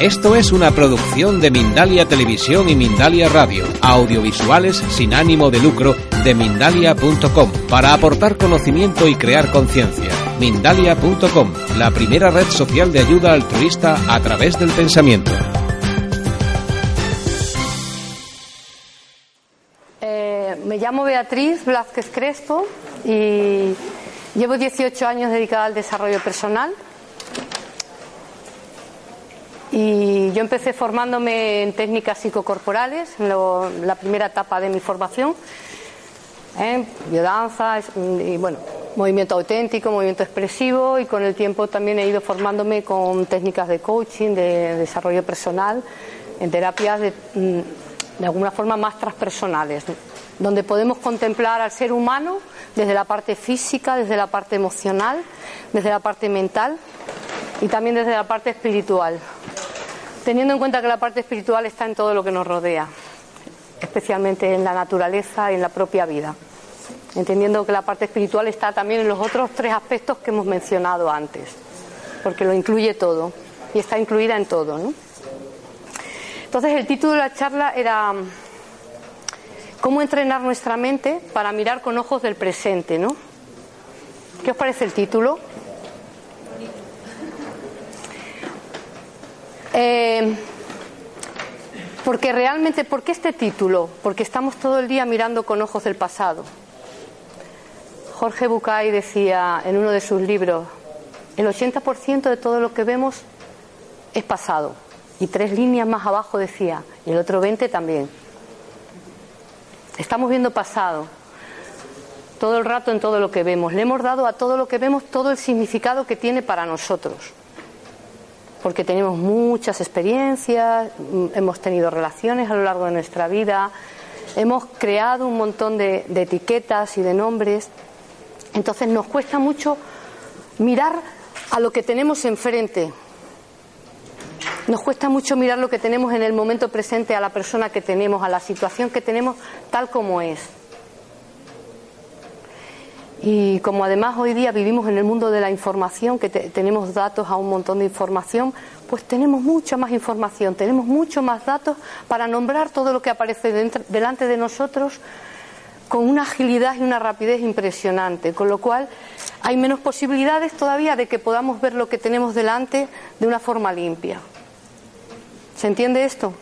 Esto es una producción de Mindalia Televisión y Mindalia Radio, audiovisuales sin ánimo de lucro de mindalia.com, para aportar conocimiento y crear conciencia. Mindalia.com, la primera red social de ayuda altruista a través del pensamiento. Eh, me llamo Beatriz Blázquez Crespo y llevo 18 años dedicada al desarrollo personal. Y yo empecé formándome en técnicas psicocorporales, lo- la primera etapa de mi formación, ¿eh? biodanza y bueno, movimiento auténtico, movimiento expresivo y con el tiempo también he ido formándome con técnicas de coaching, de desarrollo personal, en terapias de, mm, de alguna forma más transpersonales, donde podemos contemplar al ser humano desde la parte física, desde la parte emocional, desde la parte mental y también desde la parte espiritual, teniendo en cuenta que la parte espiritual está en todo lo que nos rodea, especialmente en la naturaleza y en la propia vida entendiendo que la parte espiritual está también en los otros tres aspectos que hemos mencionado antes, porque lo incluye todo y está incluida en todo. ¿no? Entonces el título de la charla era ¿Cómo entrenar nuestra mente para mirar con ojos del presente? ¿no? ¿Qué os parece el título? Eh, porque realmente, ¿por qué este título? Porque estamos todo el día mirando con ojos del pasado. Jorge Bucay decía en uno de sus libros, el 80% de todo lo que vemos es pasado. Y tres líneas más abajo decía, y el otro 20 también. Estamos viendo pasado todo el rato en todo lo que vemos. Le hemos dado a todo lo que vemos todo el significado que tiene para nosotros. Porque tenemos muchas experiencias, mm, hemos tenido relaciones a lo largo de nuestra vida, hemos creado un montón de, de etiquetas y de nombres. Entonces nos cuesta mucho mirar a lo que tenemos enfrente. Nos cuesta mucho mirar lo que tenemos en el momento presente, a la persona que tenemos, a la situación que tenemos tal como es. Y como además hoy día vivimos en el mundo de la información, que te- tenemos datos a un montón de información, pues tenemos mucha más información, tenemos mucho más datos para nombrar todo lo que aparece delante de nosotros con una agilidad y una rapidez impresionante, con lo cual hay menos posibilidades todavía de que podamos ver lo que tenemos delante de una forma limpia. ¿Se entiende esto?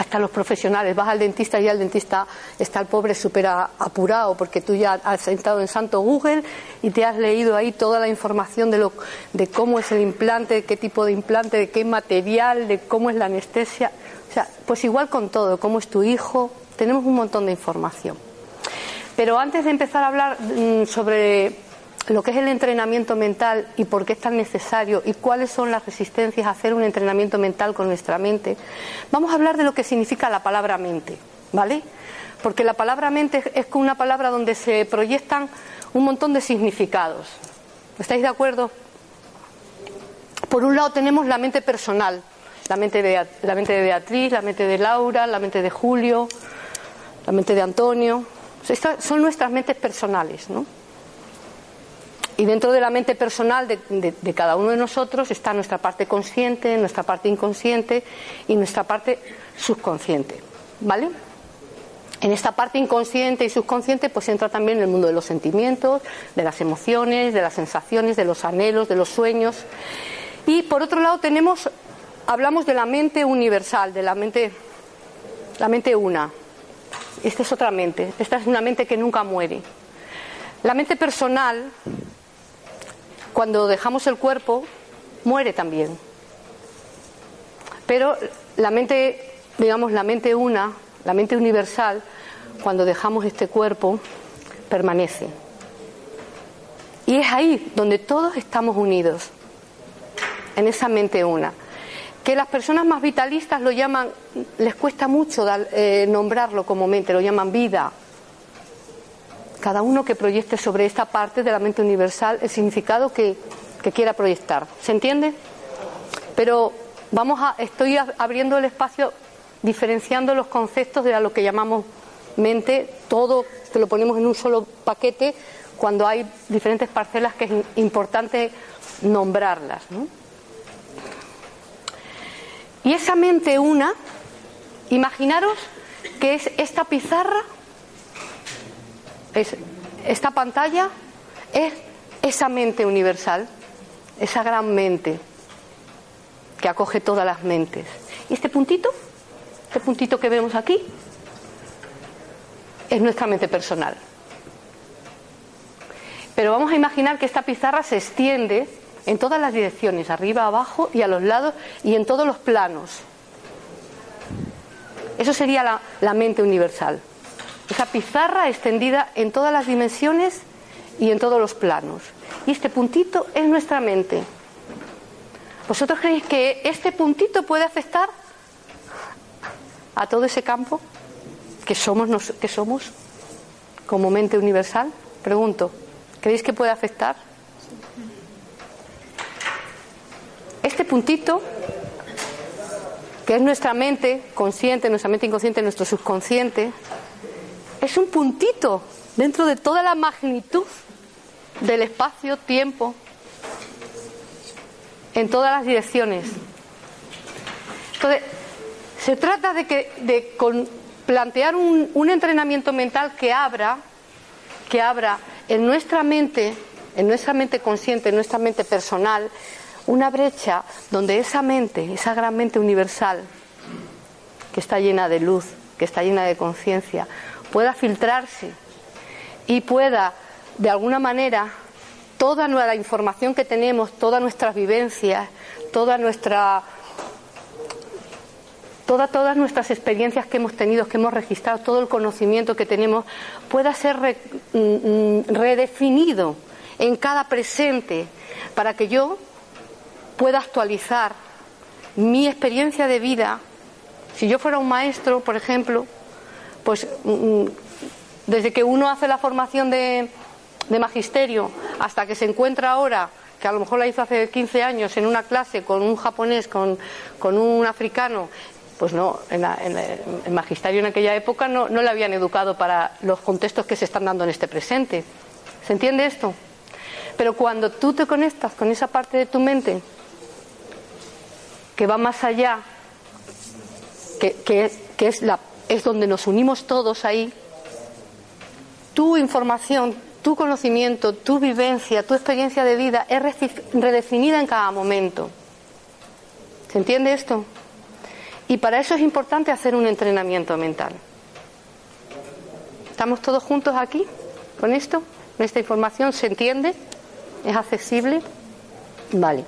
Hasta los profesionales, vas al dentista y al dentista está el pobre súper apurado porque tú ya has entrado en santo Google y te has leído ahí toda la información de, lo, de cómo es el implante, de qué tipo de implante, de qué material, de cómo es la anestesia. O sea, pues igual con todo, cómo es tu hijo, tenemos un montón de información. Pero antes de empezar a hablar mm, sobre lo que es el entrenamiento mental y por qué es tan necesario y cuáles son las resistencias a hacer un entrenamiento mental con nuestra mente, vamos a hablar de lo que significa la palabra mente, ¿vale? Porque la palabra mente es- una palabra donde se proyectan un montón de significados. ¿Estáis de acuerdo? Por un lado tenemos la mente personal, la mente de, la mente de Beatriz, la mente de Laura, la mente de Julio, la mente de Antonio. Estas son nuestras mentes personales, ¿no? Y dentro de la mente personal de, cada uno de nosotros está nuestra parte consciente, nuestra parte inconsciente y nuestra parte subconsciente, ¿vale? En esta parte inconsciente y subconsciente pues entra también el mundo de los sentimientos, de las emociones, de las sensaciones, de los anhelos, de los sueños. Y por otro lado tenemos, hablamos de la mente universal, de la mente, la mente una. Esta es otra mente, esta es una mente que nunca muere. La mente personal, cuando dejamos el cuerpo, muere también. Pero la mente, digamos, la mente una, la mente universal, cuando dejamos este cuerpo, permanece. Y es ahí donde todos estamos unidos, en esa mente una. Que las personas más vitalistas lo llaman, les cuesta mucho eh, nombrarlo como mente, lo llaman vida. Cada uno que proyecte sobre esta parte de la mente universal el significado que, quiera proyectar. ¿Se entiende? Pero vamos a, estoy abriendo el espacio diferenciando los conceptos de lo que llamamos mente, todo que lo ponemos en un solo paquete cuando hay diferentes parcelas que es importante nombrarlas. ¿no? Y esa mente una, imaginaros que es esta pizarra, es esta pantalla, es esa mente universal, esa gran mente que acoge todas las mentes. Y este puntito, este puntito que vemos aquí, es nuestra mente personal. Pero vamos a imaginar que esta pizarra se extiende en todas las direcciones, arriba, abajo y a los lados y en todos los planos. Eso sería la, mente universal. Esa pizarra extendida en todas las dimensiones y en todos los planos. Y este puntito es nuestra mente. ¿Vosotros creéis que este puntito puede afectar a todo ese campo que somos, que somos como mente universal? Pregunto, ¿creéis que puede afectar? Este puntito, que es nuestra mente consciente, nuestra mente inconsciente, nuestro subconsciente, es un puntito dentro de toda la magnitud del espacio-tiempo, en todas las direcciones. Entonces, se trata de, que, plantear un, un, entrenamiento mental que abra, que abra en nuestra mente, en nuestra mente consciente, en nuestra mente personal, una brecha donde esa mente, esa gran mente universal, que está llena de luz, que está llena de conciencia, pueda filtrarse y pueda, de alguna manera, toda la información que tenemos, todas nuestras vivencias, toda nuestra todas nuestras experiencias que hemos tenido, que hemos registrado, todo el conocimiento que tenemos, pueda ser mm, redefinido en cada presente para que yo pueda actualizar mi experiencia de vida. Si yo fuera un maestro, por ejemplo, pues mm, desde que uno hace la formación de, de magisterio hasta que se encuentra ahora que a lo mejor la hizo hace 15 años en una clase con un japonés, con, un africano, pues no, en, el magisterio en aquella época no, no, le habían educado para los contextos que se están dando en este presente. ¿Se entiende esto? Pero cuando tú te conectas con esa parte de tu mente que va más allá, que, que, es, la, es donde nos unimos todos ahí, tu información, tu conocimiento, tu vivencia, tu experiencia de vida es redefinida en cada momento. ¿Se entiende esto? Y para eso es importante hacer un entrenamiento mental. ¿Estamos todos juntos aquí con esto? ¿Esta información se entiende? ¿Es accesible? Vale.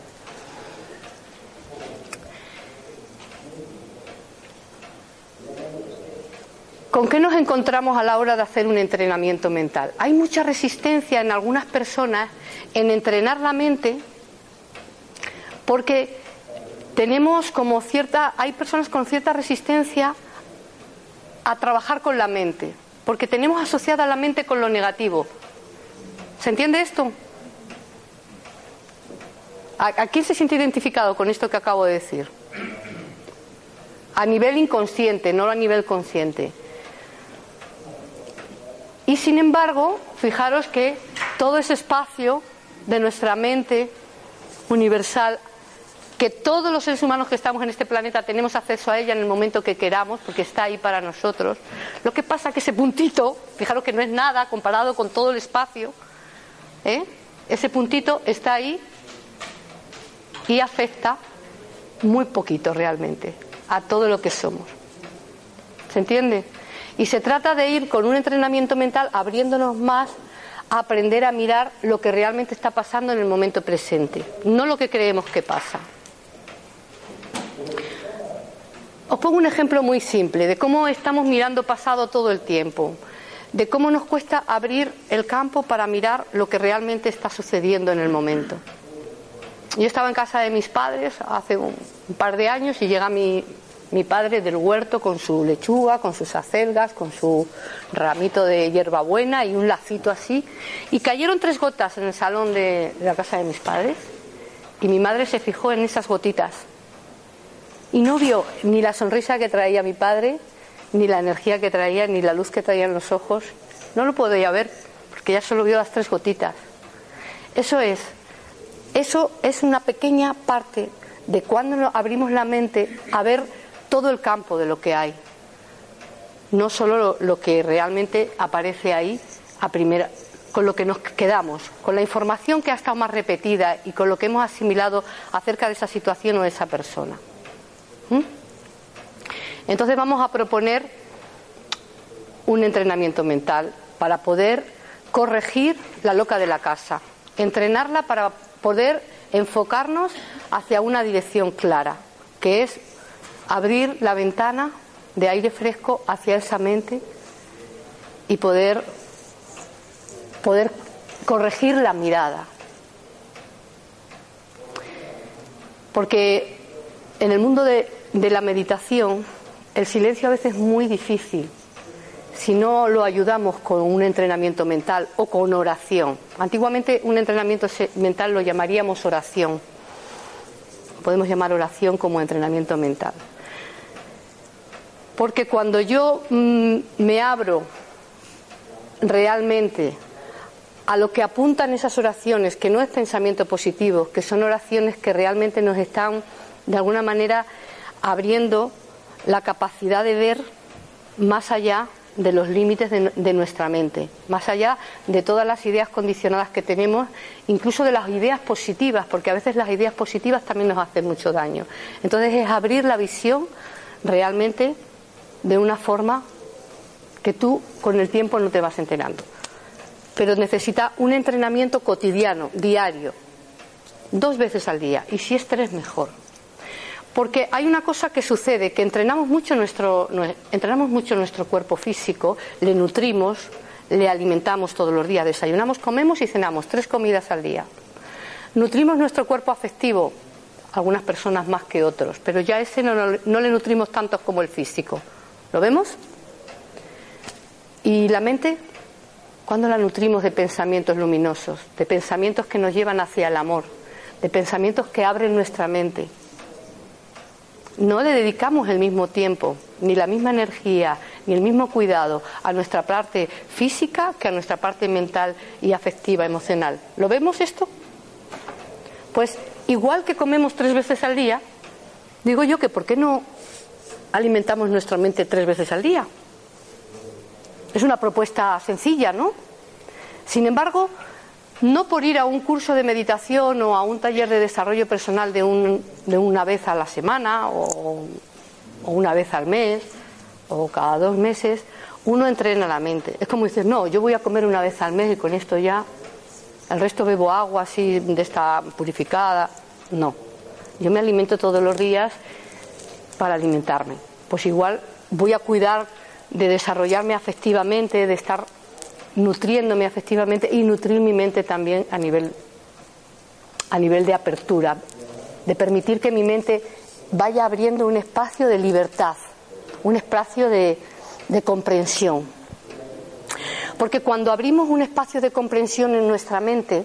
¿Con qué nos encontramos a la hora de hacer un entrenamiento mental? Hay mucha resistencia en algunas personas en entrenar la mente porque tenemos como cierta, hay personas con cierta resistencia a trabajar con la mente, porque tenemos asociada la mente con lo negativo. ¿Se entiende esto? ¿A, quién se siente identificado con esto que acabo de decir? A nivel inconsciente, no a nivel consciente. Y sin embargo, fijaros que todo ese espacio de nuestra mente universal, que todos los seres humanos que estamos en este planeta tenemos acceso a ella en el momento que queramos, porque está ahí para nosotros, lo que pasa es que ese puntito, fijaros que no es nada comparado con todo el espacio, ¿eh? ese puntito está ahí y afecta muy poquito realmente a todo lo que somos. ¿Se entiende? Y se trata de ir con un entrenamiento mental abriéndonos más a aprender a mirar lo que realmente está pasando en el momento presente, no lo que creemos que pasa. Os pongo un ejemplo muy simple de cómo estamos mirando pasado todo el tiempo, de cómo nos cuesta abrir el campo para mirar lo que realmente está sucediendo en el momento. Yo estaba en casa de mis padres hace un, par de años y llega mi, mi padre del huerto con su lechuga, con sus acelgas, con su ramito de hierbabuena y un lacito así. Y cayeron tres gotas en el salón de, la casa de mis padres. Y mi madre se fijó en esas gotitas. Y no vio ni la sonrisa que traía mi padre, ni la energía que traía, ni la luz que traía en los ojos. No lo podía ver, porque ya solo vio las tres gotitas. Eso es, eso es una pequeña parte de cuando abrimos la mente a ver todo el campo de lo que hay. No solo lo, que realmente aparece ahí con lo que nos quedamos, con la información que ha estado más repetida y con lo que hemos asimilado acerca de esa situación o de esa persona. ¿Mm? Entonces vamos a proponer un entrenamiento mental para poder corregir la loca de la casa, entrenarla para poder enfocarnos hacia una dirección clara, que es abrir la ventana de aire fresco hacia esa mente y poder, poder corregir la mirada. Porque en el mundo de, de la meditación el silencio a veces es muy difícil si no lo ayudamos con un entrenamiento mental o con oración. Antiguamente un entrenamiento mental lo llamaríamos oración. Podemos llamar oración como entrenamiento mental. Porque cuando yo mm, me abro realmente a lo que apuntan esas oraciones, que no es pensamiento positivo, que son oraciones que realmente nos están de alguna manera abriendo la capacidad de ver más allá de los límites de, nuestra mente, más allá de todas las ideas condicionadas que tenemos, incluso de las ideas positivas, porque a veces las ideas positivas también nos hacen mucho daño. Entonces es abrir la visión realmente de una forma que tú con el tiempo no te vas enterando. Pero necesita un entrenamiento cotidiano, diario, dos veces al día, y si es tres, mejor. Porque hay una cosa que sucede, que entrenamos mucho nuestro, entrenamos mucho nuestro cuerpo físico, le nutrimos, le alimentamos todos los días, desayunamos, comemos y cenamos, tres comidas al día. Nutrimos nuestro cuerpo afectivo, algunas personas más que otros, pero ya ese no, no le nutrimos tanto como el físico. ¿Lo vemos? Y la mente, cuando la nutrimos de pensamientos luminosos, de pensamientos que nos llevan hacia el amor, de pensamientos que abren nuestra mente, no le dedicamos el mismo tiempo, ni la misma energía, ni el mismo cuidado a nuestra parte física que a nuestra parte mental y afectiva, emocional. ¿Lo vemos esto? Pues igual que comemos tres veces al día, digo yo que ¿por qué no alimentamos nuestra mente tres veces al día? Es una propuesta sencilla, ¿no? Sin embargo, no por ir a un curso de meditación o a un taller de desarrollo personal de, una vez a la semana o, una vez al mes o cada dos meses, uno entrena la mente. Es como dices, no, yo voy a comer una vez al mes y con esto ya, el resto bebo agua así de esta purificada. No, yo me alimento todos los días para alimentarme. Pues igual voy a cuidar de desarrollarme afectivamente, de estar nutriéndome afectivamente y nutrir mi mente también a nivel, a nivel de apertura, de permitir que mi mente vaya abriendo un espacio de libertad, un espacio de, de comprensión. Porque cuando abrimos un espacio de comprensión en nuestra mente,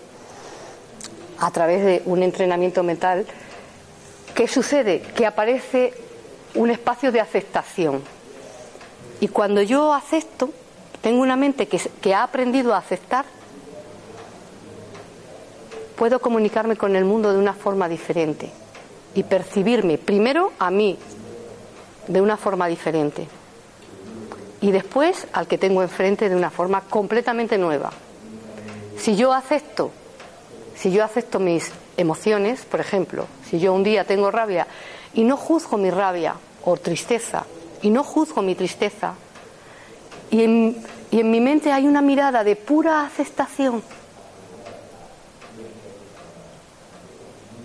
a través de un entrenamiento mental, ¿qué sucede? Que aparece un espacio de aceptación. Y cuando yo acepto, tengo una mente que, ha aprendido a aceptar, puedo comunicarme con el mundo de una forma diferente y percibirme primero a mí de una forma diferente y después al que tengo enfrente de una forma completamente nueva. Si yo acepto, si yo acepto mis emociones, por ejemplo, si yo un día tengo rabia y no juzgo mi rabia o tristeza y no juzgo mi tristeza y en, y en mi mente hay una mirada de pura aceptación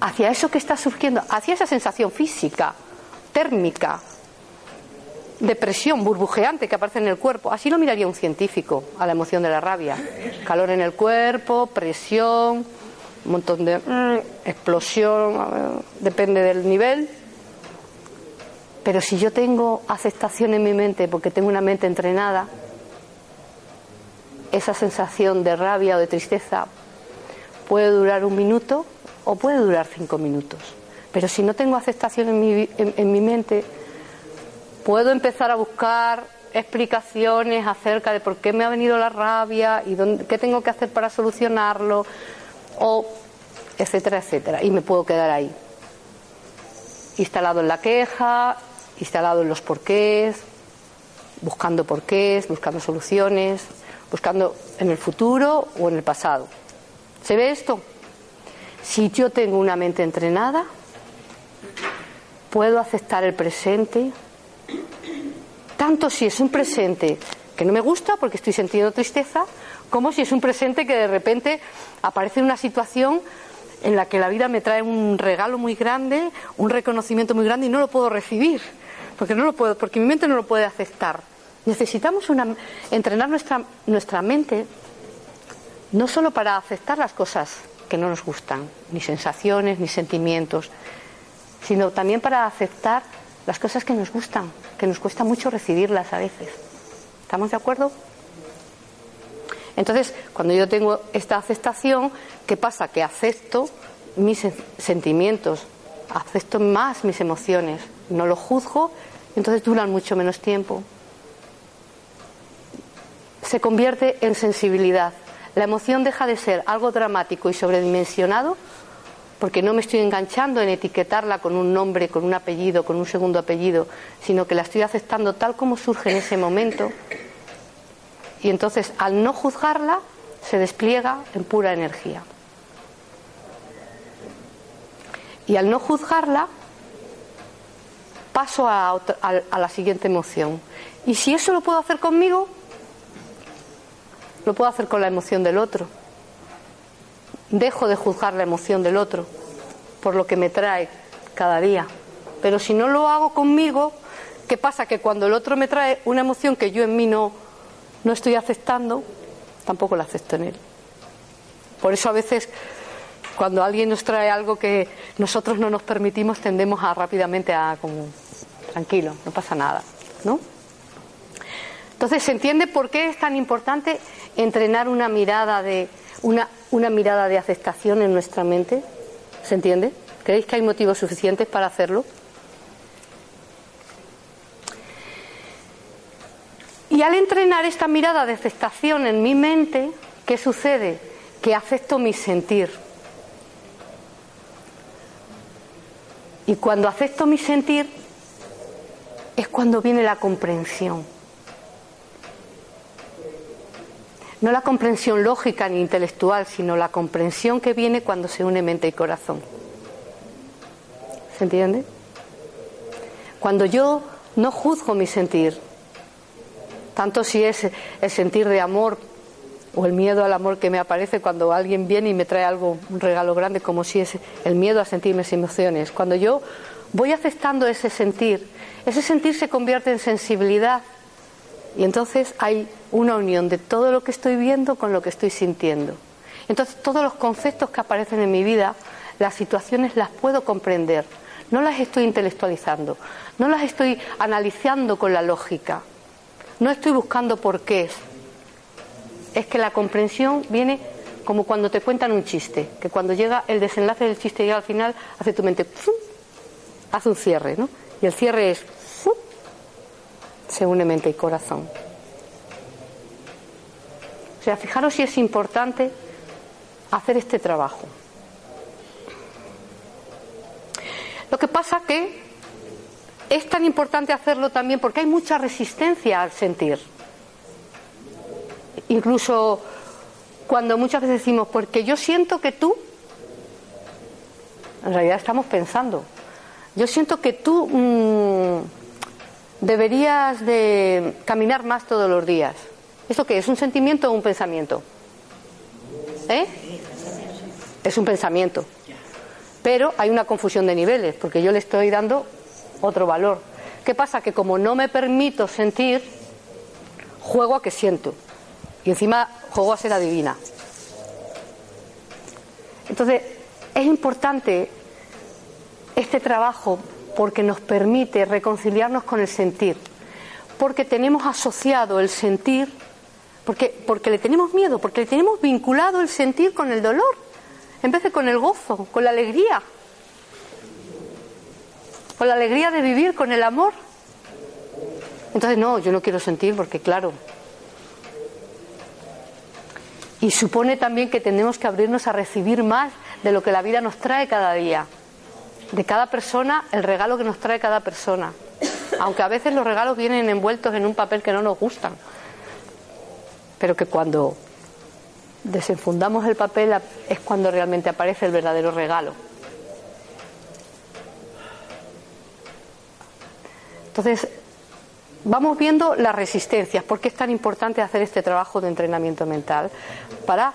hacia eso que está surgiendo, hacia esa sensación física, térmica, de presión burbujeante que aparece en el cuerpo. Así lo miraría un científico a la emoción de la rabia. Calor en el cuerpo, presión, un montón de mm, explosión, depende del nivel. Pero si yo tengo aceptación en mi mente, porque tengo una mente entrenada, esa sensación de rabia o de tristeza puede durar un minuto o puede durar cinco minutos. Pero si no tengo aceptación en mi, en, mi mente, puedo empezar a buscar explicaciones acerca de por qué me ha venido la rabia y dónde, qué tengo que hacer para solucionarlo, o etcétera, etcétera. Y me puedo quedar ahí. instalado en la queja, instalado en los porqués, buscando porqués, buscando soluciones, buscando en el futuro o en el pasado. ¿Se ve esto? Si yo tengo una mente entrenada, puedo aceptar el presente, tanto si es un presente que no me gusta porque estoy sintiendo tristeza, como si es un presente que de repente aparece una situación en la que la vida me trae un regalo muy grande, un reconocimiento muy grande y no lo puedo recibir, porque no lo puedo, porque mi mente no lo puede aceptar. Necesitamos entrenar nuestra, nuestra mente no solo para aceptar las cosas que no nos gustan, ni sensaciones, ni sentimientos, sino también para aceptar las cosas que nos gustan, que nos cuesta mucho recibirlas a veces. ¿Estamos de acuerdo? Entonces, cuando yo tengo esta aceptación, ¿qué pasa? Que acepto mis sentimientos, acepto más mis emociones, no lo juzgo, entonces duran mucho menos tiempo. Se convierte en sensibilidad. La emoción deja de ser algo dramático y sobredimensionado porque no me estoy enganchando en etiquetarla con un nombre, con un apellido, con un segundo apellido, sino que la estoy aceptando tal como surge en ese momento. Y entonces, al no juzgarla, se despliega en pura energía. Y al no juzgarla, paso a, a, la siguiente emoción. Y si eso lo puedo hacer conmigo, lo puedo hacer con la emoción del otro dejo de juzgar la emoción del otro por lo que me trae cada día. Pero si no lo hago conmigo, ¿qué pasa? Que cuando el otro me trae una emoción que yo en mí no, no estoy aceptando, tampoco la acepto en él. Por eso a veces cuando alguien nos trae algo que nosotros no nos permitimos, tendemos a rápidamente a como tranquilo, no pasa nada, ¿no? Entonces, ¿se entiende por qué es tan importante entrenar una mirada de una, una mirada de aceptación en nuestra mente? ¿Se entiende? ¿Creéis que hay motivos suficientes para hacerlo? Y al entrenar esta mirada de aceptación en mi mente, ¿qué sucede? Que acepto mi sentir. Y cuando acepto mi sentir es cuando viene la comprensión. No la comprensión lógica ni intelectual, sino la comprensión que viene cuando se une mente y corazón. ¿Se entiende? Cuando yo no juzgo mi sentir, tanto si es el sentir de amor o el miedo al amor que me aparece cuando alguien viene y me trae algo, un regalo grande, como si es el miedo a sentir mis emociones. Cuando yo voy aceptando ese sentir, ese sentir se convierte en sensibilidad y entonces hay una unión de todo lo que estoy viendo con lo que estoy sintiendo. Entonces todos los conceptos que aparecen en mi vida, las situaciones las puedo comprender. No las estoy intelectualizando, no las estoy analizando con la lógica, no estoy buscando por qué. Es que la comprensión viene como cuando te cuentan un chiste, que cuando llega el desenlace del chiste llega al final, hace tu mente, hace un cierre, ¿no? Y el cierre es se une mente y corazón. O sea, fijaros si es importante hacer este trabajo. Lo que pasa que es tan importante hacerlo también porque hay mucha resistencia al sentir. Incluso cuando muchas veces decimos, porque yo siento que tú, en realidad estamos pensando, yo siento que tú mm, deberías de caminar más todos los días. ¿Esto qué es? ¿Un sentimiento o un pensamiento? ¿Eh? Es un pensamiento. Pero hay una confusión de niveles, porque yo le estoy dando otro valor. ¿Qué pasa? Que como no me permito sentir, juego a que siento. Y encima juego a ser adivina. Entonces, es importante este trabajo porque nos permite reconciliarnos con el sentir, porque tenemos asociado el sentir, porque, porque le tenemos miedo, porque le tenemos vinculado el sentir con el dolor, en vez de con el gozo, con la alegría, con la alegría de vivir, con el amor. Entonces, no, yo no quiero sentir porque, claro, y supone también que tenemos que abrirnos a recibir más de lo que la vida nos trae cada día. De cada persona el regalo que nos trae cada persona. Aunque a veces los regalos vienen envueltos en un papel que no nos gustan. Pero que cuando desenfundamos el papel es cuando realmente aparece el verdadero regalo. Entonces, vamos viendo las resistencias, por qué es tan importante hacer este trabajo de entrenamiento mental, para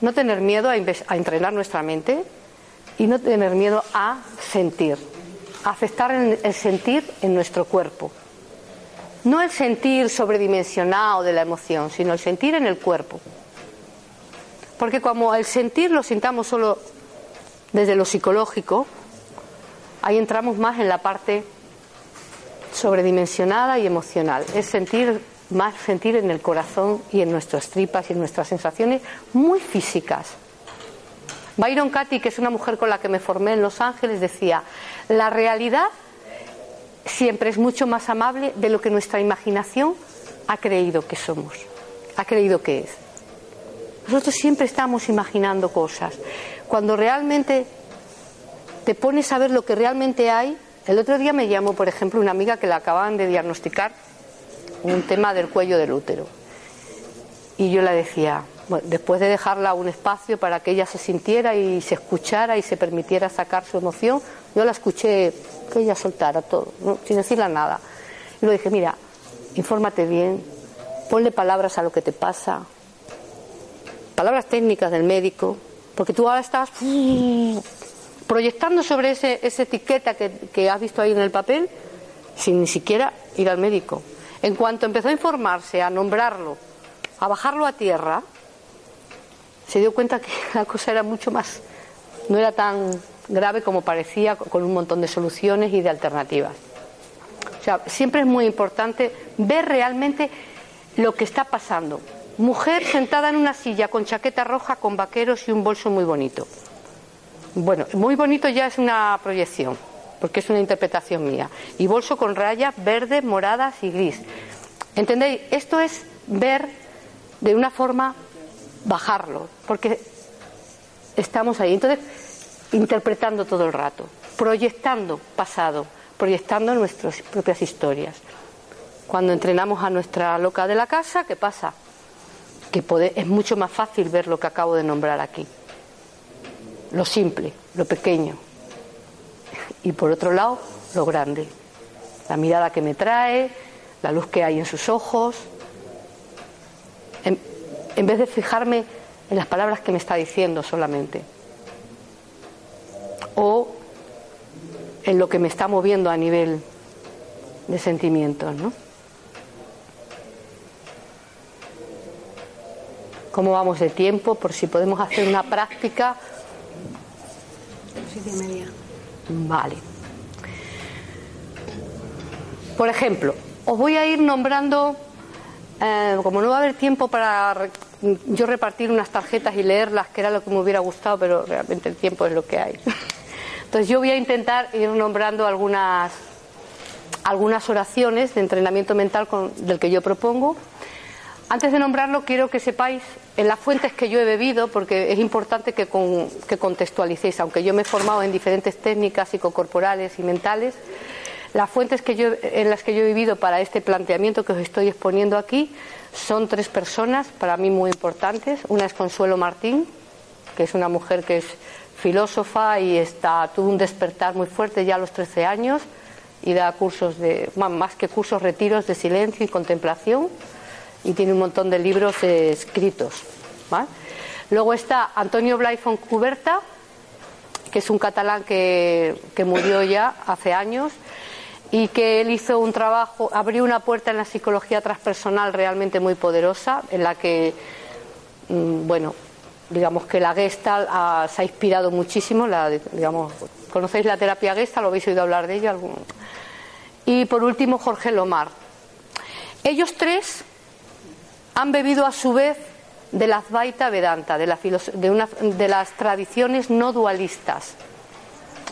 no tener miedo a, entrenar nuestra mente y no tener miedo a sentir, a aceptar el sentir en nuestro cuerpo. No el sentir sobredimensionado de la emoción, sino el sentir en el cuerpo. Porque como el sentir lo sintamos solo desde lo psicológico, ahí entramos más en la parte sobredimensionada y emocional. Es sentir más sentir en el corazón y en nuestras tripas y en nuestras sensaciones muy físicas. Byron Katy, que es una mujer con la que me formé en Los Ángeles, decía, la realidad siempre es mucho más amable de lo que nuestra imaginación ha creído que somos, ha creído que es. Nosotros siempre estamos imaginando cosas. Cuando realmente te pones a ver lo que realmente hay, el otro día me llamó, por ejemplo, una amiga que le acaban de diagnosticar un tema del cuello del útero. Y yo le decía, después de dejarla un espacio para que ella se sintiera y se escuchara y se permitiera sacar su emoción, yo la escuché que ella soltara todo, sin decirle nada. Y le dije, mira, infórmate bien, ponle palabras a lo que te pasa, palabras técnicas del médico, porque tú ahora estás proyectando sobre ese, esa etiqueta que, has visto ahí en el papel sin ni siquiera ir al médico. En cuanto empezó a informarse, a nombrarlo, a bajarlo a tierra, se dio cuenta que la cosa era mucho más, no era tan grave como parecía, con un montón de soluciones y de alternativas. O sea, siempre es muy importante ver realmente lo que está pasando. Mujer sentada en una silla con chaqueta roja, con vaqueros y un bolso muy bonito. Bueno, muy bonito ya es una proyección, porque es una interpretación mía. Y bolso con rayas verdes, moradas y gris. ¿Entendéis? Esto es ver de una forma, bajarlo, porque estamos ahí. Entonces, interpretando todo el rato, proyectando pasado, proyectando nuestras propias historias. Cuando entrenamos a nuestra loca de la casa, ¿qué pasa? Que es mucho más fácil ver lo que acabo de nombrar aquí lo simple, lo pequeño. Y por otro lado, lo grande. La mirada que me trae, la luz que hay en sus ojos. En, vez de fijarme en las palabras que me está diciendo solamente. O en lo que me está moviendo a nivel de sentimientos, ¿no? ¿Cómo vamos de tiempo? Por si podemos hacer una práctica Vale. Por ejemplo, os voy a ir nombrando, eh, como no va a haber tiempo para yo repartir unas tarjetas y leerlas, que era lo que me hubiera gustado, pero realmente el tiempo es lo que hay. Entonces yo voy a intentar ir nombrando algunas, algunas oraciones de entrenamiento mental del que yo propongo antes de nombrarlo, quiero que sepáis en las fuentes que yo he bebido, porque es importante que, contextualicéis, aunque yo me he formado en diferentes técnicas psicocorporales y mentales, las fuentes en las que yo he vivido para este planteamiento que os estoy exponiendo aquí son tres personas para mí muy importantes. Una es Consuelo Martín, que es una mujer que es filósofa y está, tuvo un despertar muy fuerte ya a los 13 años y da cursos de, más que cursos, retiros de silencio y contemplación y tiene un montón de libros eh, escritos. Luego está Antonio Blay Cuberta, que es un catalán que, murió ya hace años y que él hizo un trabajo, abrió una puerta en la psicología transpersonal realmente muy poderosa, en la que, mm, bueno, digamos que la Gestalt se ha inspirado muchísimo, la, digamos, ¿conocéis la terapia Gestalt? ¿Lo habéis oído hablar de ella? Y por último, Jorge Lomar. Ellos tres han bebido a su vez de la Advaita Vedanta, de, de, las tradiciones no dualistas.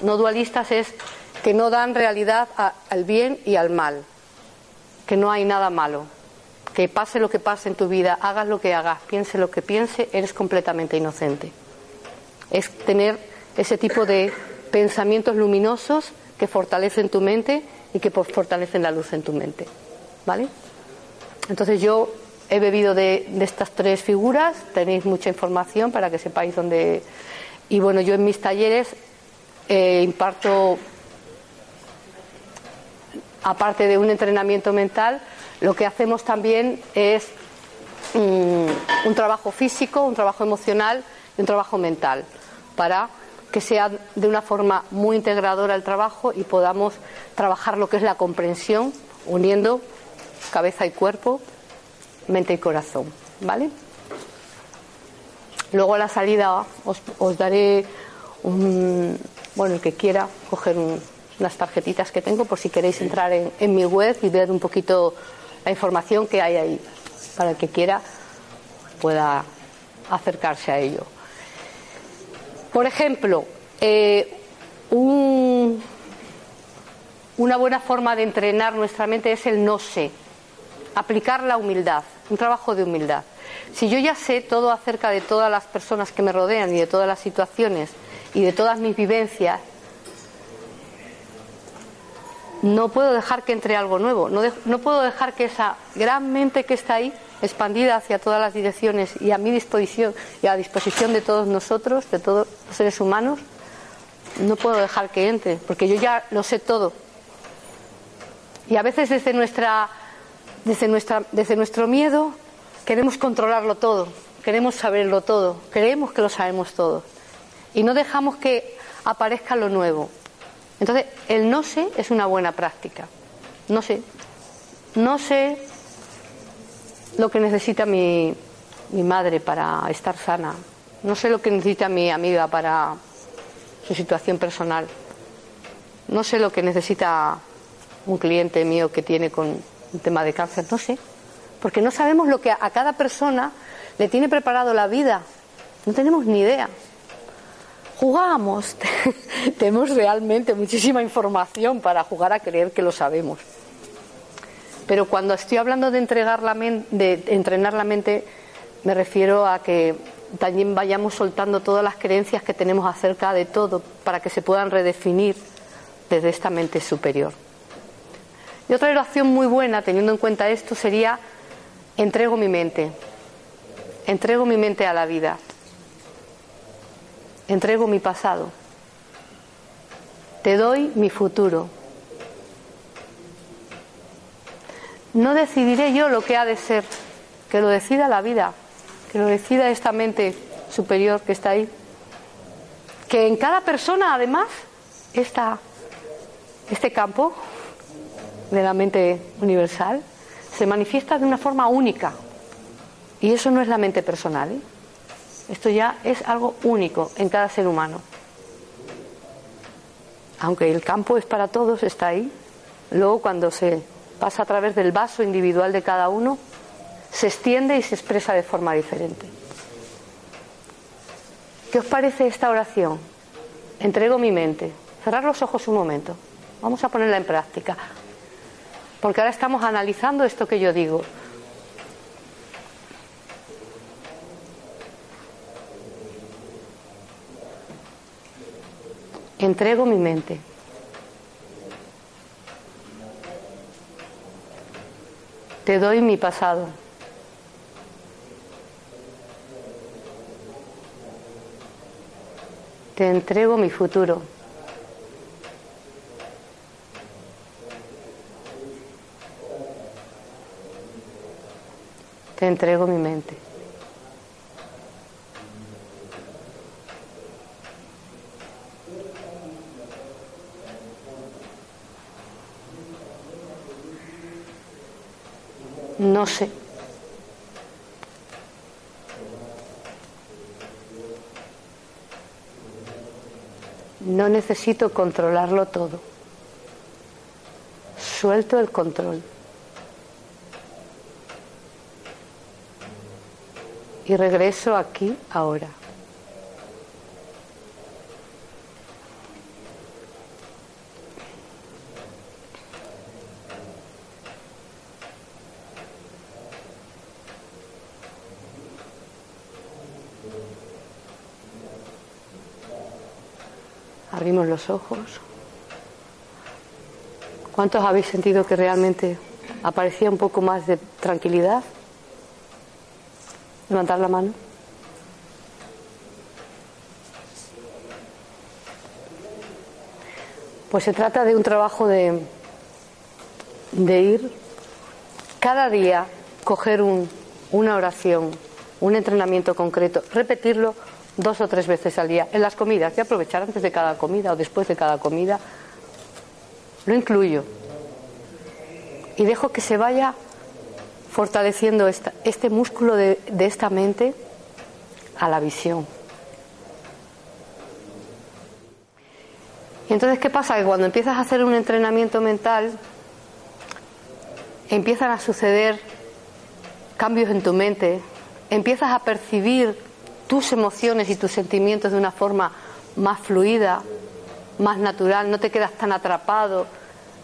No dualistas es que no dan realidad al bien y al mal, que no hay nada malo, que pase lo que pase en tu vida, hagas lo que hagas, piense lo que piense, eres completamente inocente. Es tener ese tipo de pensamientos luminosos que fortalecen tu mente y que fortalecen la luz en tu mente. ¿Vale? Entonces yo he bebido de, estas tres figuras, tenéis mucha información para que sepáis dónde. Y bueno, yo en mis talleres eh, imparto, aparte de un entrenamiento mental, lo que hacemos también es mm, un trabajo físico, un trabajo emocional y un trabajo mental, para que sea de una forma muy integradora el trabajo y podamos trabajar lo que es la comprensión, uniendo cabeza y cuerpo, mente y corazón, ¿vale? Luego a la salida os, daré un, bueno, el que quiera coger unas tarjetitas que tengo por si queréis entrar en, mi web y ver un poquito la información que hay ahí, para el que quiera pueda acercarse a ello. Por ejemplo, eh, una buena forma de entrenar nuestra mente es el no sé aplicar la humildad, un trabajo de humildad. Si yo ya sé todo acerca de todas las personas que me rodean y de todas las situaciones y de todas mis vivencias, no puedo dejar que entre algo nuevo, no, puedo dejar que esa gran mente que está ahí, expandida hacia todas las direcciones y a mi disposición y a disposición de todos nosotros, de todos los seres humanos, no puedo dejar que entre, porque yo ya lo sé todo. Y a veces desde nuestra desde, nuestra, desde nuestro miedo queremos controlarlo todo, queremos saberlo todo, creemos que lo sabemos todo y no dejamos que aparezca lo nuevo. Entonces, el no sé es una buena práctica. No sé. No sé lo que necesita mi, mi madre para estar sana. No sé lo que necesita mi amiga para su situación personal. No sé lo que necesita un cliente mío que tiene con un tema de cáncer, no sé, porque no sabemos lo que a cada persona le tiene preparado la vida, no tenemos ni idea. Jugamos, tenemos realmente muchísima información para jugar a creer que lo sabemos. Pero cuando estoy hablando de, entrenar la mente, me refiero a que también vayamos soltando todas las creencias que tenemos acerca de todo para que se puedan redefinir desde esta mente superior. Y otra oración muy buena, teniendo en cuenta esto, sería entrego mi mente, entrego mi mente a la vida, entrego mi pasado, te doy mi futuro. No decidiré yo lo que ha de ser, que lo decida la vida, que lo decida esta mente superior que está ahí. Que en cada persona, además, está este campo de la mente universal se manifiesta de una forma única. Y eso no es la mente personal. ¿eh? Esto ya es algo único en cada ser humano. Aunque el campo es para todos, está ahí. Luego cuando se pasa a través del vaso individual de cada uno, se extiende y se expresa de forma diferente. ¿Qué os parece esta oración? Entrego mi mente. Cerrar los ojos un momento. Vamos a ponerla en práctica porque ahora estamos analizando esto que yo digo. Entrego mi mente. Te doy mi pasado. Te entrego mi futuro. Te entrego mi mente. No sé. No necesito controlarlo todo. Suelto el control. y regreso aquí ahora. Abrimos los ojos. ¿Cuántos habéis sentido que realmente aparecía un poco más de tranquilidad? Levantar la mano. Pues se trata de un trabajo de, de ir cada día, coger un, una oración, un entrenamiento concreto, repetirlo dos o tres veces al día. En las comidas, y aprovechar antes de cada comida o después de cada comida, lo incluyo. Y dejo que se vaya fortaleciendo este músculo de, de esta mente a la visión. Y entonces, ¿qué pasa? Que cuando empiezas a hacer un entrenamiento mental, empiezan a suceder cambios en tu mente, empiezas a percibir tus emociones y tus sentimientos de una forma más fluida, más natural, no te quedas tan atrapado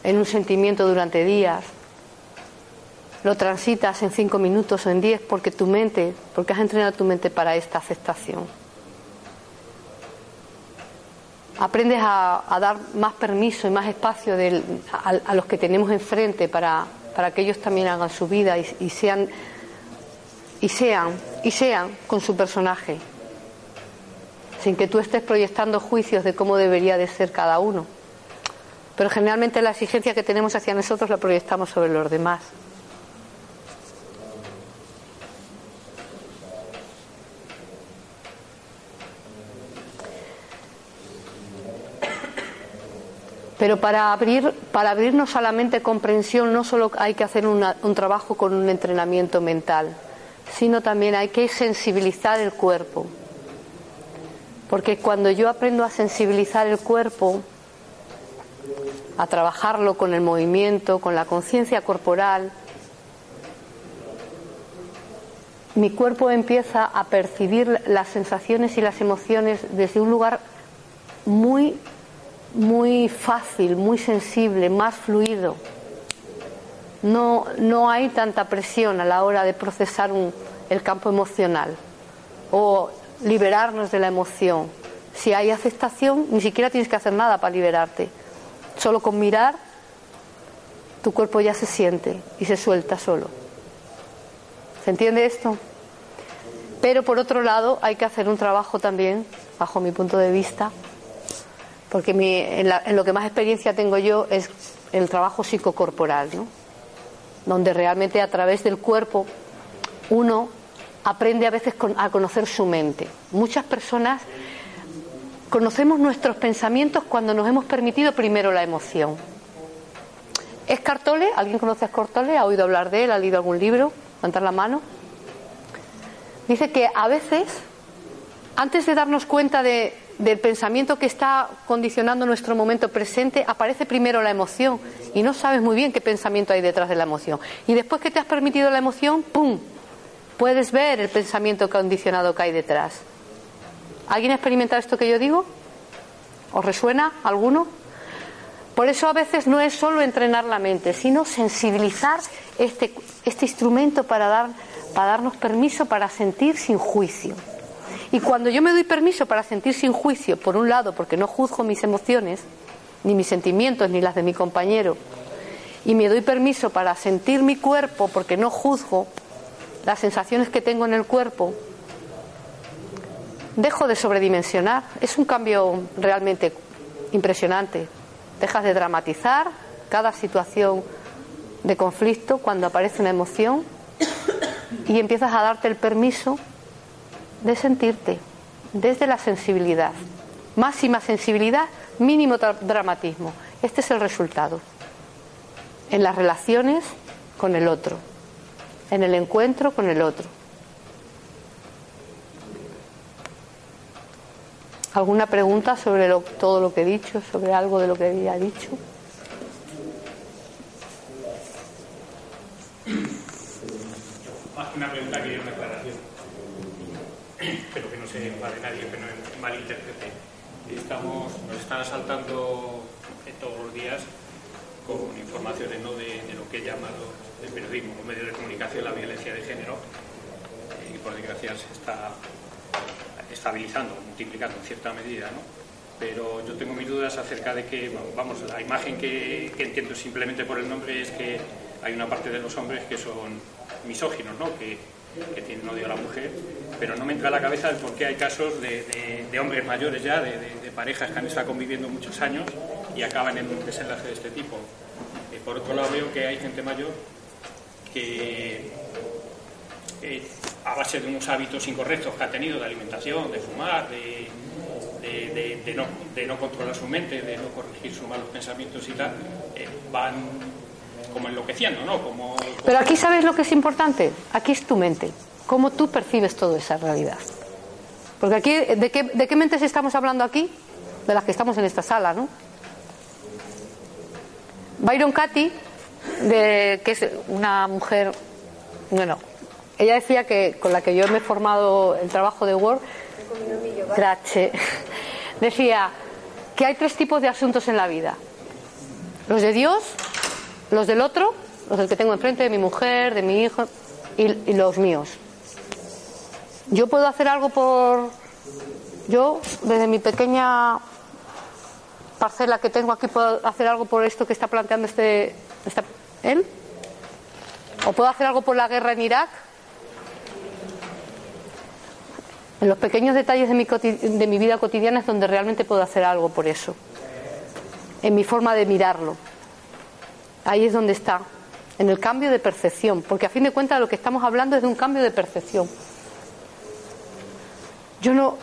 en un sentimiento durante días. Lo transitas en cinco minutos o en diez porque tu mente, porque has entrenado tu mente para esta aceptación. Aprendes a, dar más permiso y más espacio a, los que tenemos enfrente para, para, que ellos también hagan su vida y sean y sean, y sean con su personaje, sin que tú estés proyectando juicios de cómo debería de ser cada uno. Pero generalmente la exigencia que tenemos hacia nosotros la proyectamos sobre los demás. Pero para, abrir, para abrirnos a la mente comprensión no solo hay que hacer un trabajo con un entrenamiento mental, sino también hay que sensibilizar el cuerpo. Porque cuando yo aprendo a sensibilizar el cuerpo, a trabajarlo con el movimiento, con la conciencia corporal, mi cuerpo empieza a percibir las sensaciones y las emociones desde un lugar muy, muy fácil, muy sensible, más fluido no, no hay tanta presión a la hora de procesar el campo emocional o liberarnos de la emoción. Si hay aceptación, ni siquiera tienes que hacer nada para liberarte. Solo con mirar, tu cuerpo ya se siente y se suelta solo. ¿Se entiende esto? Pero por otro lado, hay que hacer un trabajo también, bajo mi punto de vista, porque en, en lo que más experiencia tengo yo es el trabajo psicocorporal, ¿no? Donde realmente a través del cuerpo uno aprende a veces a conocer su mente. Muchas personas conocemos nuestros pensamientos cuando nos hemos permitido primero la emoción. Escartole, ¿alguien conoce a Escartole? ¿Ha oído hablar de él? ¿Ha leído algún libro? Levantar la mano. Dice que a veces, antes de darnos cuenta de, del pensamiento que está condicionando nuestro momento presente, aparece primero la emoción y no sabes muy bien qué pensamiento hay detrás de la emoción. Y después que te has permitido la emoción, ¡pum! Puedes ver el pensamiento condicionado que hay detrás. ¿Alguien ha experimentado esto que yo digo? ¿Os resuena alguno? Por eso a veces no es solo entrenar la mente, sino sensibilizar este, este instrumento para, dar, para darnos permiso para sentir sin juicio. Y cuando yo me doy permiso para sentir sin juicio, por un lado, porque no juzgo mis emociones, ni mis sentimientos, ni las de mi compañero, y me doy permiso para sentir mi cuerpo, porque no juzgo las sensaciones que tengo en el cuerpo, dejo de sobredimensionar. Es un cambio realmente impresionante. Dejas de dramatizar cada situación de conflicto cuando aparece una emoción y empiezas a darte el permiso de sentirte desde la sensibilidad. Máxima sensibilidad, mínimo dramatismo. Este es el resultado. En las relaciones con el otro, en el encuentro con el otro. ¿Alguna pregunta sobre todo lo que he dicho, sobre algo de lo que había dicho? Una pregunta que una aclaración pero que enfade nadie, que no malinterprete. Estamos, nos están asaltando todos los días con informaciones ¿no? de, lo que he llamado el periodismo, los medios de comunicación, la violencia de género, y por desgracia se está estabilizando, multiplicando en cierta medida. ¿no? pero yo tengo mis dudas acerca de que, vamos, la imagen que, entiendo simplemente por el nombre es que hay una parte de los hombres que son misóginos, ¿no? Que, que tienen odio a la mujer, pero no me entra a la cabeza el por qué hay casos de, de, hombres mayores ya, de, de, parejas que han estado conviviendo muchos años y acaban en un desenlace de este tipo. Eh, por otro lado veo que hay gente mayor que eh, a base de unos hábitos incorrectos que ha tenido de alimentación, de fumar, de, de, no, de no controlar su mente, de no corregir sus malos pensamientos y tal, eh, van como enloqueciendo, ¿no? Como, Pero aquí sabes lo que es importante, aquí es tu mente, cómo tú percibes toda esa realidad. Porque aquí, ¿de qué, de qué mentes estamos hablando aquí? De las que estamos en esta sala, ¿no? Byron Katy, de, que es una mujer, bueno, ella decía que con la que yo me he formado el trabajo de Word, Grache, decía que hay tres tipos de asuntos en la vida. Los de Dios, los del otro, los del que tengo enfrente, de mi mujer, de mi hijo, y, los míos. Yo puedo hacer algo por... Yo, desde mi pequeña parcela que tengo aquí, puedo hacer algo por esto que está planteando este, él. O puedo hacer algo por la guerra en Irak. En los pequeños detalles de mi, de mi vida cotidiana es donde realmente puedo hacer algo por eso. En mi forma de mirarlo. Ahí es donde está, en el cambio de percepción, porque a fin de cuentas lo que estamos hablando es de un cambio de percepción. Yo no,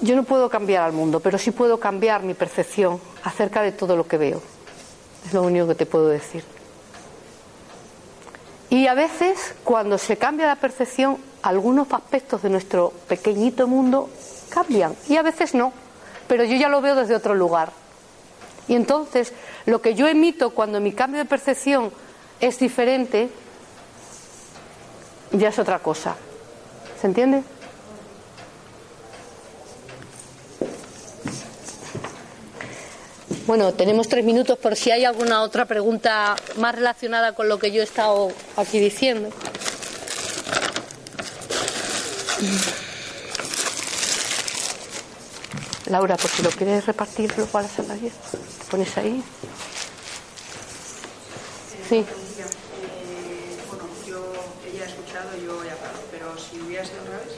yo no puedo cambiar al mundo, pero sí puedo cambiar mi percepción acerca de todo lo que veo. Es lo único que te puedo decir. Y a veces, cuando se cambia la percepción, algunos aspectos de nuestro pequeñito mundo cambian y a veces no, pero yo ya lo veo desde otro lugar. Y entonces lo que yo emito cuando mi cambio de percepción es diferente, ya es otra cosa. ¿Se entiende? Bueno, tenemos tres minutos por si hay alguna otra pregunta más relacionada con lo que yo he estado aquí diciendo. Laura, por si lo quieres repartir luego a la sala ¿te pones ahí? Sí. Bueno, yo ella he escuchado, yo he hablado, pero si hubiera sido otra vez,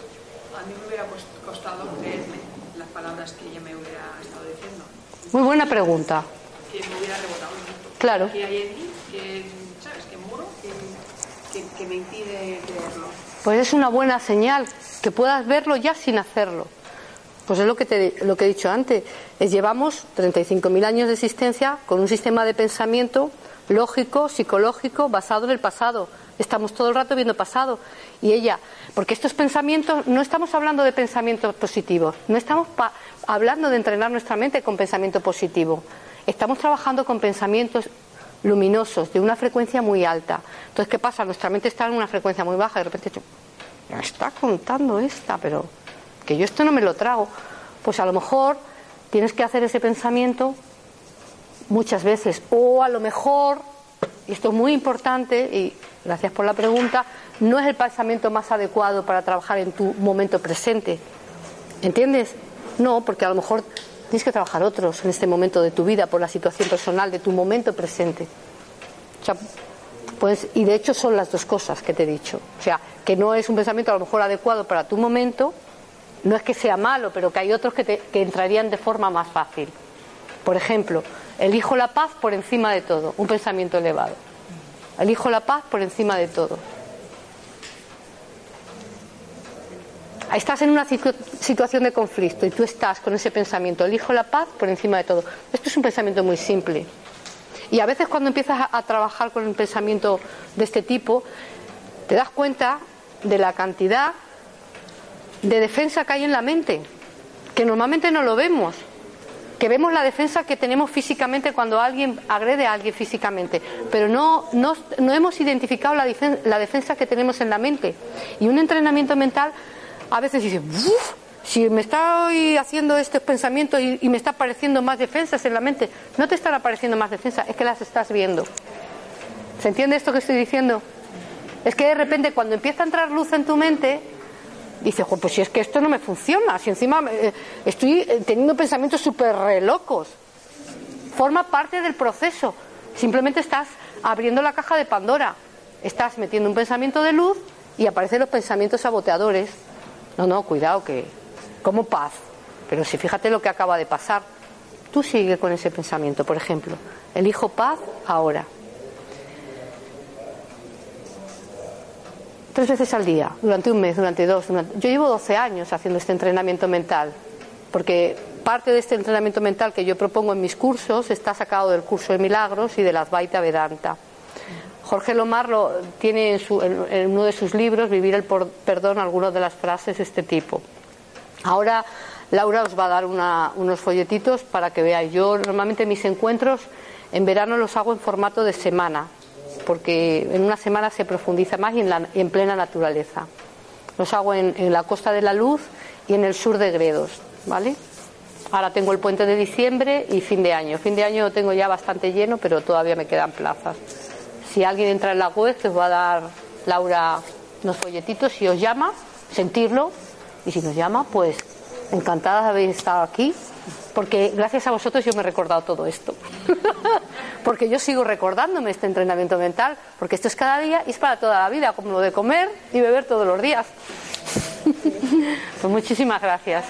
a mí me hubiera costado creerme las palabras que ella me hubiera estado diciendo. Muy buena pregunta. Que me hubiera rebotado. Claro. Que hay en mí, que, ¿sabes? Que muro, que, que, que me impide creerlo. Pues es una buena señal que puedas verlo ya sin hacerlo. Pues es lo que, te, lo que he dicho antes. Es, llevamos 35.000 años de existencia con un sistema de pensamiento lógico, psicológico, basado en el pasado. Estamos todo el rato viendo pasado. Y ella, porque estos pensamientos, no estamos hablando de pensamientos positivos, no estamos hablando de entrenar nuestra mente con pensamiento positivo. Estamos trabajando con pensamientos luminosos, de una frecuencia muy alta. Entonces, ¿qué pasa? Nuestra mente está en una frecuencia muy baja y de repente, me está contando esta, pero que yo esto no me lo trago. Pues a lo mejor tienes que hacer ese pensamiento muchas veces. O a lo mejor, y esto es muy importante, y gracias por la pregunta, no es el pensamiento más adecuado para trabajar en tu momento presente. ¿Entiendes? No, porque a lo mejor tienes que trabajar otros en este momento de tu vida por la situación personal de tu momento presente. pues, y de hecho son las dos cosas que te he dicho. O sea, que no es un pensamiento a lo mejor adecuado para tu momento, no es que sea malo, pero que hay otros que, que entrarían de forma más fácil. Por ejemplo, elijo la paz por encima de todo, un pensamiento elevado. Elijo la paz por encima de todo. estás en una situación de conflicto y tú estás con ese pensamiento, elijo la paz por encima de todo. Esto es un pensamiento muy simple. Y a veces cuando empiezas a, trabajar con un pensamiento de este tipo, te das cuenta de la cantidad de defensa que hay en la mente, que normalmente no lo vemos, que vemos la defensa que tenemos físicamente cuando alguien agrede a alguien físicamente, pero no, no, hemos identificado la, defensa que tenemos en la mente. Y un entrenamiento mental a veces dice, uff, si me estoy haciendo estos pensamientos y, me está apareciendo más defensas en la mente, no te están apareciendo más defensas, es que las estás viendo. ¿Se entiende esto que estoy diciendo? Es que de repente cuando empieza a entrar luz en tu mente, Dice, pues si es que esto no me funciona, si encima eh, estoy eh, teniendo pensamientos súper locos. Forma parte del proceso. Simplemente estás abriendo la caja de Pandora. Estás metiendo un pensamiento de luz y aparecen los pensamientos saboteadores. No, no, cuidado, que como paz. Pero si fíjate lo que acaba de pasar, tú sigue con ese pensamiento. Por ejemplo, elijo paz ahora. Tres veces al día, durante un mes, durante dos. Yo llevo 12 años haciendo este entrenamiento mental, porque parte de este entrenamiento mental que yo propongo en mis cursos está sacado del curso de milagros y de la Advaita Vedanta. Jorge Lomar tiene en, uno de sus libros, Vivir el Perdón, algunas de las frases de este tipo. Ahora Laura os va a dar unos folletitos para que veáis. Yo normalmente mis encuentros en verano los hago en formato de semana, porque en una semana se profundiza más y en, plena naturaleza. Los hago en, en, la Costa de la Luz y en el sur de Gredos, ¿vale? Ahora tengo el puente de diciembre y fin de año. Fin de año lo tengo ya bastante lleno, pero todavía me quedan plazas. Si alguien entra en la web, os va a dar Laura unos folletitos. Si os llama, sentirlo. Y si nos llama, pues encantada de haber estado aquí, porque gracias a vosotros yo me he recordado todo esto. porque yo sigo recordándome este entrenamiento mental, porque esto es cada día y es para toda la vida, como lo de comer y beber todos los días. pues muchísimas gracias.